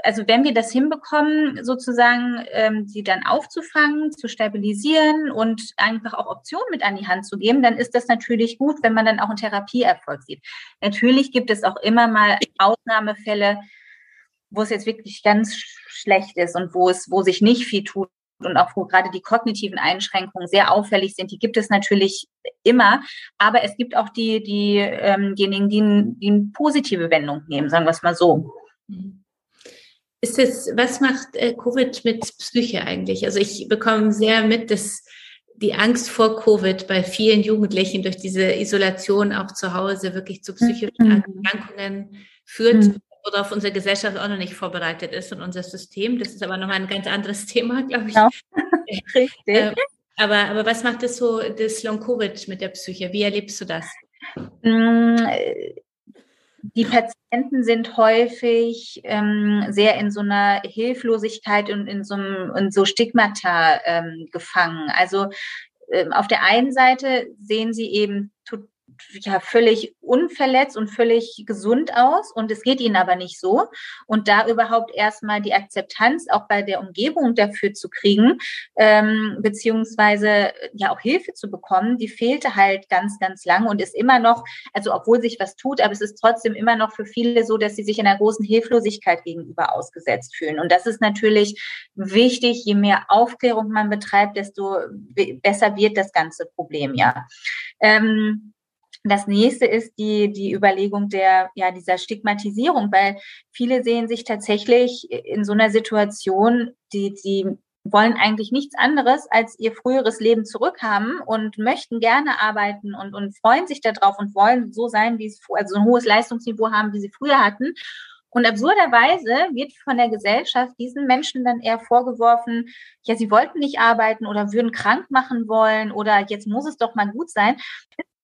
also wenn wir das hinbekommen, sozusagen ähm, sie dann aufzufangen, zu stabilisieren und einfach auch Optionen mit an die Hand zu geben, dann ist das natürlich gut, wenn man dann auch einen Therapieerfolg sieht. Natürlich gibt es auch immer mal Ausnahmefälle, wo es jetzt wirklich ganz schlecht ist und wo es, wo sich nicht viel tut und auch wo gerade die kognitiven Einschränkungen sehr auffällig sind, die gibt es natürlich immer. Aber es gibt auch die, ähm, diejenigen, die, die eine positive Wendung nehmen, sagen wir es mal so. Ist es, was macht äh, Covid mit Psyche eigentlich? Also ich bekomme sehr mit, dass die Angst vor Covid bei vielen Jugendlichen durch diese Isolation auch zu Hause wirklich zu psychischen mhm. Erkrankungen führt. Mhm worauf unsere Gesellschaft auch noch nicht vorbereitet ist und unser System. Das ist aber nochmal ein ganz anderes Thema, glaube ich. Genau. Richtig. Ähm, aber, aber was macht das so, das Long-Covid mit der Psyche? Wie erlebst du das? Mm, die Patienten sind häufig ähm, sehr in so einer Hilflosigkeit und in so, einem, in so Stigmata ähm, gefangen. Also ähm, auf der einen Seite sehen sie eben ja völlig unverletzt und völlig gesund aus und es geht ihnen aber nicht so. Und da überhaupt erstmal die Akzeptanz auch bei der Umgebung dafür zu kriegen, ähm, beziehungsweise ja auch Hilfe zu bekommen, die fehlte halt ganz, ganz lang und ist immer noch, also obwohl sich was tut, aber es ist trotzdem immer noch für viele so, dass sie sich in einer großen Hilflosigkeit gegenüber ausgesetzt fühlen. Und das ist natürlich wichtig, je mehr Aufklärung man betreibt, desto besser wird das ganze Problem ja. Ähm, das nächste ist die, die Überlegung der, ja, dieser Stigmatisierung, weil viele sehen sich tatsächlich in so einer Situation, die, die wollen eigentlich nichts anderes als ihr früheres Leben zurückhaben und möchten gerne arbeiten und, und freuen sich darauf und wollen so sein, wie es, also ein hohes Leistungsniveau haben, wie sie früher hatten. Und absurderweise wird von der Gesellschaft diesen Menschen dann eher vorgeworfen, ja, sie wollten nicht arbeiten oder würden krank machen wollen oder jetzt muss es doch mal gut sein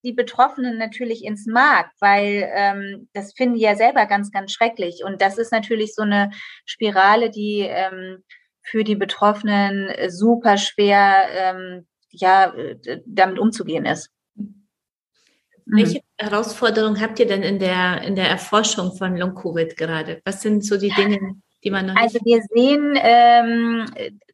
die Betroffenen natürlich ins Mark, weil ähm, das finden die ja selber ganz, ganz schrecklich. Und das ist natürlich so eine Spirale, die ähm, für die Betroffenen super schwer ähm, ja, damit umzugehen ist. Welche mhm. Herausforderungen habt ihr denn in der, in der Erforschung von Long-Covid gerade? Was sind so die Dinge, die man Also wir sehen, ähm,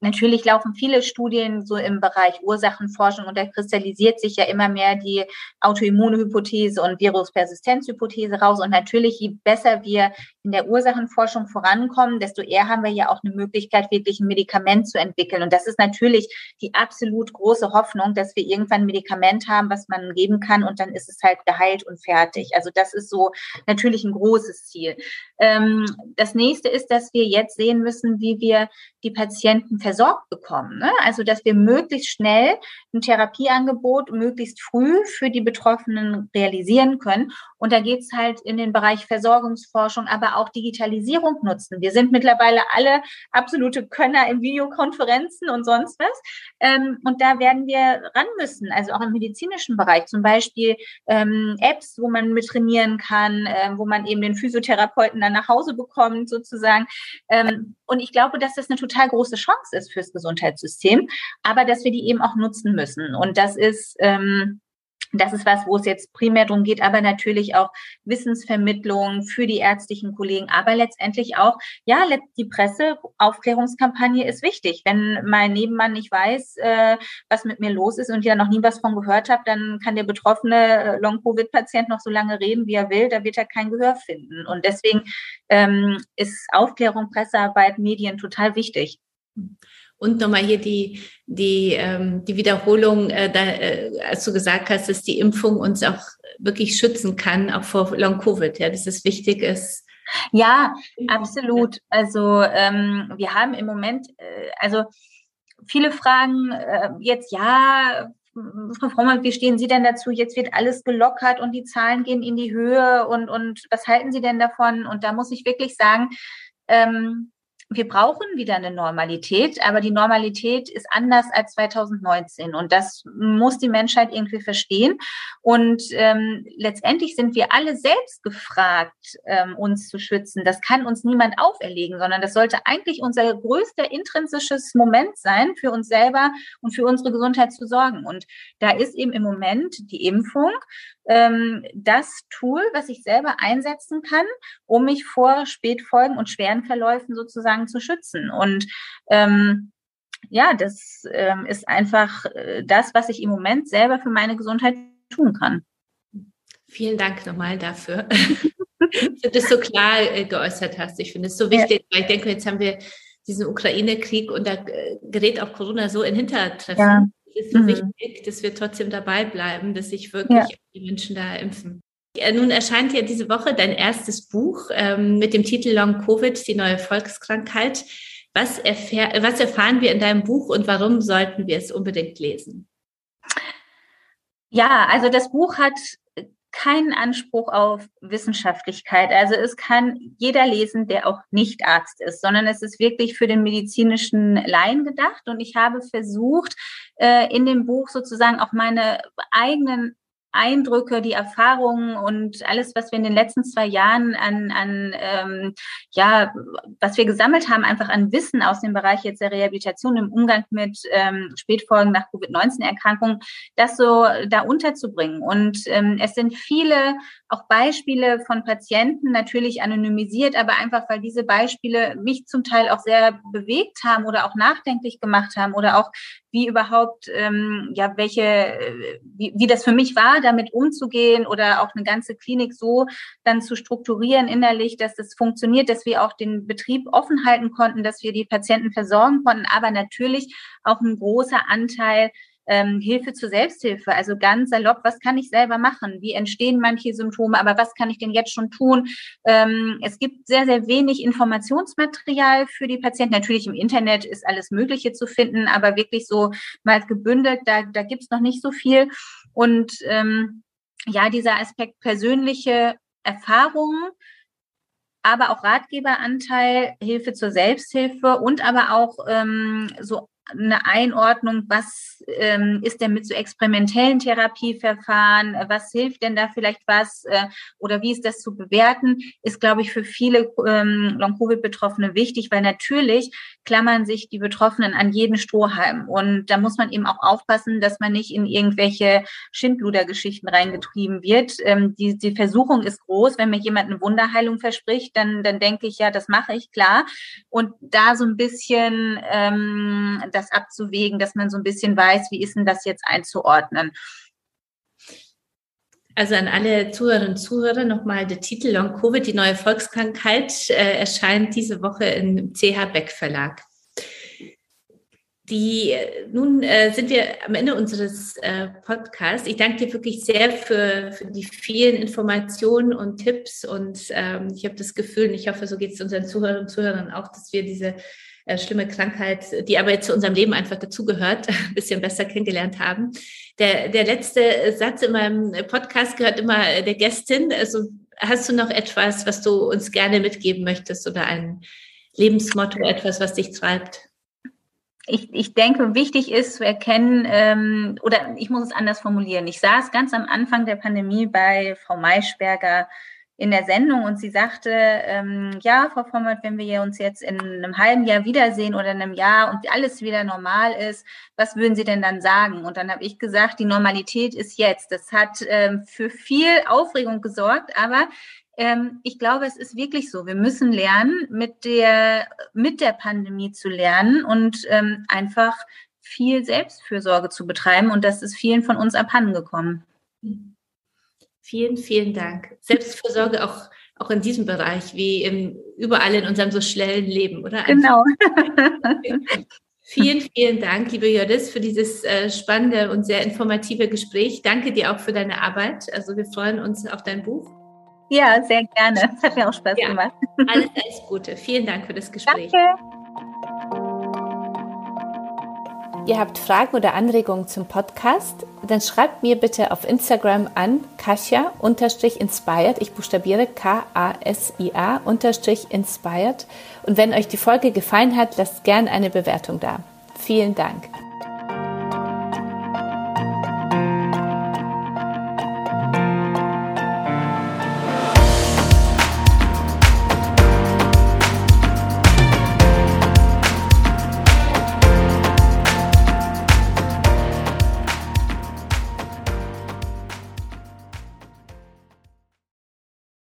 natürlich laufen viele Studien so im Bereich Ursachenforschung und da kristallisiert sich ja immer mehr die Autoimmunhypothese und Viruspersistenzhypothese raus. Und natürlich, je besser wir in der Ursachenforschung vorankommen, desto eher haben wir ja auch eine Möglichkeit, wirklich ein Medikament zu entwickeln. Und das ist natürlich die absolut große Hoffnung, dass wir irgendwann ein Medikament haben, was man geben kann und dann ist es halt geheilt und fertig. Also das ist so natürlich ein großes Ziel. Ähm, das nächste ist, dass wir jetzt sehen müssen, wie wir die Patienten versorgt bekommen. Ne? Also, dass wir möglichst schnell ein Therapieangebot möglichst früh für die Betroffenen realisieren können. Und da geht es halt in den Bereich Versorgungsforschung, aber auch Digitalisierung nutzen. Wir sind mittlerweile alle absolute Könner in Videokonferenzen und sonst was. Ähm, und da werden wir ran müssen, also auch im medizinischen Bereich, zum Beispiel ähm, Apps, wo man mit trainieren kann, äh, wo man eben den Physiotherapeuten dann nach Hause bekommt, sozusagen. Ähm, und ich glaube, dass das eine total große Chance ist fürs Gesundheitssystem, aber dass wir die eben auch nutzen müssen. Und das ist ähm, das ist was, wo es jetzt primär darum geht, aber natürlich auch Wissensvermittlung für die ärztlichen Kollegen, aber letztendlich auch, ja, die Presseaufklärungskampagne ist wichtig. Wenn mein Nebenmann nicht weiß, äh, was mit mir los ist und ich da noch nie was von gehört habe, dann kann der betroffene äh, Long-Covid-Patient noch so lange reden, wie er will, da wird er kein Gehör finden. Und deswegen ähm, ist Aufklärung, Pressearbeit, Medien total wichtig. Und nochmal hier die, die, ähm, die Wiederholung, äh, da, äh, als du gesagt hast, dass die Impfung uns auch wirklich schützen kann, auch vor Long-Covid, ja, dass es wichtig ist. Ja, absolut. Also ähm, wir haben im Moment, äh, also viele fragen äh, jetzt, ja, Frau Frommann, wie stehen Sie denn dazu? Jetzt wird alles gelockert und die Zahlen gehen in die Höhe und, und was halten Sie denn davon? Und da muss ich wirklich sagen, ähm, wir brauchen wieder eine Normalität, aber die Normalität ist anders als 2019 und das muss die Menschheit irgendwie verstehen. Und ähm, letztendlich sind wir alle selbst gefragt, ähm, uns zu schützen. Das kann uns niemand auferlegen, sondern das sollte eigentlich unser größter intrinsisches Moment sein, für uns selber und für unsere Gesundheit zu sorgen. Und da ist eben im Moment die Impfung ähm, das Tool, was ich selber einsetzen kann, um mich vor Spätfolgen und schweren Verläufen sozusagen zu schützen. Und ähm, ja, das ähm, ist einfach äh, das, was ich im Moment selber für meine Gesundheit tun kann. Vielen Dank nochmal dafür, dass du das so klar äh, geäußert hast. Ich finde es so wichtig, ja. weil ich denke, jetzt haben wir diesen Ukraine-Krieg und da äh, gerät auch Corona so in Hintertreffen. Ja ist so mhm. wichtig, dass wir trotzdem dabei bleiben, dass sich wirklich ja. die Menschen da impfen. Ja, nun erscheint ja diese Woche dein erstes Buch ähm, mit dem Titel Long Covid, die neue Volkskrankheit. Was, erfähr was erfahren wir in deinem Buch und warum sollten wir es unbedingt lesen? Ja, also das Buch hat keinen Anspruch auf Wissenschaftlichkeit. Also es kann jeder lesen, der auch nicht Arzt ist, sondern es ist wirklich für den medizinischen Laien gedacht. Und ich habe versucht, äh, in dem Buch sozusagen auch meine eigenen Eindrücke, die Erfahrungen und alles, was wir in den letzten zwei Jahren an, an ähm, ja, was wir gesammelt haben, einfach an Wissen aus dem Bereich jetzt der Rehabilitation im Umgang mit ähm, Spätfolgen nach Covid-19-Erkrankungen, das so da unterzubringen. Und ähm, es sind viele auch Beispiele von Patienten, natürlich anonymisiert, aber einfach, weil diese Beispiele mich zum Teil auch sehr bewegt haben oder auch nachdenklich gemacht haben oder auch wie überhaupt, ähm, ja, welche, äh, wie, wie das für mich war, damit umzugehen oder auch eine ganze Klinik so dann zu strukturieren innerlich, dass das funktioniert, dass wir auch den Betrieb offen halten konnten, dass wir die Patienten versorgen konnten, aber natürlich auch ein großer Anteil ähm, Hilfe zur Selbsthilfe. Also ganz salopp, was kann ich selber machen? Wie entstehen manche Symptome? Aber was kann ich denn jetzt schon tun? Ähm, es gibt sehr, sehr wenig Informationsmaterial für die Patienten. Natürlich im Internet ist alles Mögliche zu finden, aber wirklich so mal gebündelt, da, da gibt's noch nicht so viel. Und ähm, ja, dieser Aspekt persönliche Erfahrungen, aber auch Ratgeberanteil, Hilfe zur Selbsthilfe und aber auch ähm, so eine Einordnung, was ähm, ist denn mit so experimentellen Therapieverfahren, was hilft denn da vielleicht was äh, oder wie ist das zu bewerten, ist, glaube ich, für viele ähm, Long-Covid-Betroffene wichtig, weil natürlich klammern sich die Betroffenen an jeden Strohhalm und da muss man eben auch aufpassen, dass man nicht in irgendwelche Schindluder-Geschichten reingetrieben wird. Ähm, die, die Versuchung ist groß, wenn mir jemand eine Wunderheilung verspricht, dann, dann denke ich, ja, das mache ich, klar. Und da so ein bisschen ähm, das abzuwägen, dass man so ein bisschen weiß, wie ist denn das jetzt einzuordnen. Also an alle Zuhörerinnen und Zuhörer nochmal der Titel Long Covid, die neue Volkskrankheit, äh, erscheint diese Woche im CH Beck Verlag. Die, nun äh, sind wir am Ende unseres äh, Podcasts. Ich danke dir wirklich sehr für, für die vielen Informationen und Tipps. Und ähm, ich habe das Gefühl, und ich hoffe, so geht es unseren Zuhörern und Zuhörern auch, dass wir diese äh, schlimme Krankheit, die aber jetzt zu unserem Leben einfach dazugehört, ein bisschen besser kennengelernt haben. Der, der letzte Satz in meinem Podcast gehört immer der Gästin. Also hast du noch etwas, was du uns gerne mitgeben möchtest oder ein Lebensmotto, etwas, was dich treibt? ich, ich denke, wichtig ist zu erkennen, ähm, oder ich muss es anders formulieren. Ich saß ganz am Anfang der Pandemie bei Frau Maischberger in der Sendung und sie sagte, ähm, ja, Frau Vommert, wenn wir uns jetzt in einem halben Jahr wiedersehen oder in einem Jahr und alles wieder normal ist, was würden Sie denn dann sagen? Und dann habe ich gesagt, die Normalität ist jetzt. Das hat ähm, für viel Aufregung gesorgt, aber ähm, ich glaube, es ist wirklich so. Wir müssen lernen, mit der, mit der Pandemie zu lernen und ähm, einfach viel Selbstfürsorge zu betreiben. Und das ist vielen von uns abhanden gekommen. Vielen, vielen Dank. Selbstfürsorge auch, auch in diesem Bereich, wie in, überall in unserem so schnellen Leben, oder? Genau. Vielen, vielen Dank, liebe Jodis, für dieses äh, spannende und sehr informative Gespräch. Danke dir auch für deine Arbeit. Also wir freuen uns auf dein Buch. Ja, sehr gerne. Es hat mir auch Spaß ja, gemacht. Alles, alles Gute. Vielen Dank für das Gespräch. Danke. Ihr habt Fragen oder Anregungen zum Podcast? Dann schreibt mir bitte auf Instagram an Kasia-inspired. Ich buchstabiere K-A-S-I-A-inspired. Und wenn euch die Folge gefallen hat, lasst gern eine Bewertung da. Vielen Dank.